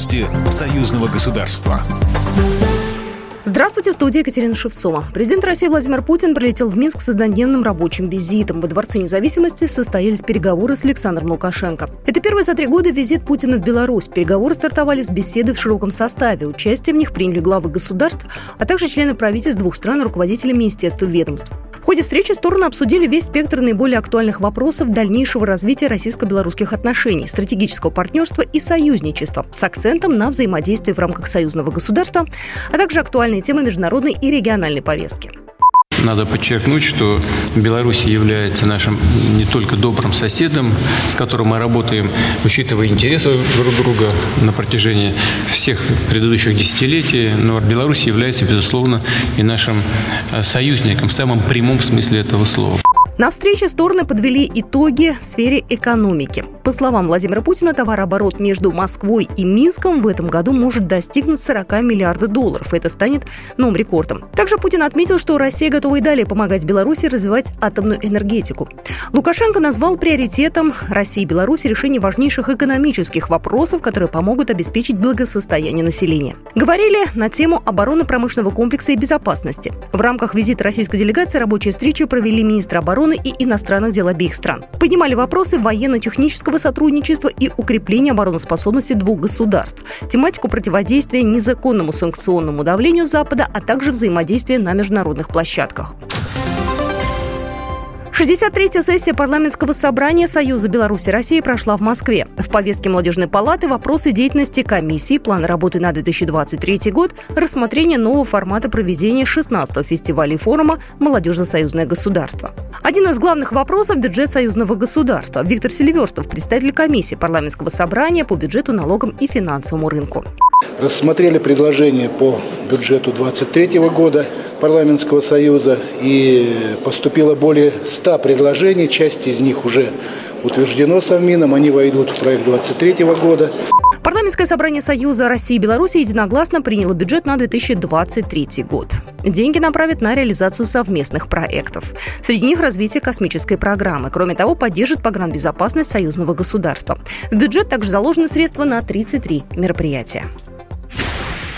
Новости союзного государства. Здравствуйте, в студии Екатерина Шевцова. Президент России Владимир Путин прилетел в Минск с однодневным рабочим визитом. Во Дворце независимости состоялись переговоры с Александром Лукашенко. Это первый за три года визит Путина в Беларусь. Переговоры стартовали с беседы в широком составе. Участие в них приняли главы государств, а также члены правительств двух стран и руководители министерств и ведомств. Ходе встречи стороны обсудили весь спектр наиболее актуальных вопросов дальнейшего развития российско-белорусских отношений, стратегического партнерства и союзничества с акцентом на взаимодействие в рамках союзного государства, а также актуальные темы международной и региональной повестки. Надо подчеркнуть, что Беларусь является нашим не только добрым соседом, с которым мы работаем, учитывая интересы друг друга на протяжении всех предыдущих десятилетий, но Беларусь является, безусловно, и нашим э, союзником в самом прямом смысле этого слова. На встрече стороны подвели итоги в сфере экономики. По словам Владимира Путина, товарооборот между Москвой и Минском в этом году может достигнуть 40 миллиардов долларов. Это станет новым рекордом. Также Путин отметил, что Россия готова и далее помогать Беларуси развивать атомную энергетику. Лукашенко назвал приоритетом России и Беларуси решение важнейших экономических вопросов, которые помогут обеспечить благосостояние населения. Говорили на тему обороны промышленного комплекса и безопасности. В рамках визита российской делегации рабочую встречу провели министр обороны обороны и иностранных дел обеих стран. Поднимали вопросы военно-технического сотрудничества и укрепления обороноспособности двух государств, тематику противодействия незаконному санкционному давлению Запада, а также взаимодействия на международных площадках. 63-я сессия парламентского собрания Союза Беларуси России прошла в Москве. В повестке молодежной палаты вопросы деятельности комиссии, план работы на 2023 год, рассмотрение нового формата проведения 16-го фестиваля и форума «Молодежь за союзное государство». Один из главных вопросов – бюджет союзного государства. Виктор Селиверстов, представитель комиссии парламентского собрания по бюджету, налогам и финансовому рынку. Рассмотрели предложение по бюджету 2023 года парламентского союза и поступило более 100 предложений, часть из них уже утверждено Совмином, они войдут в проект 2023 года. Парламентское собрание Союза России и Беларуси единогласно приняло бюджет на 2023 год. Деньги направят на реализацию совместных проектов. Среди них развитие космической программы. Кроме того, поддержит погранбезопасность союзного государства. В бюджет также заложены средства на 33 мероприятия.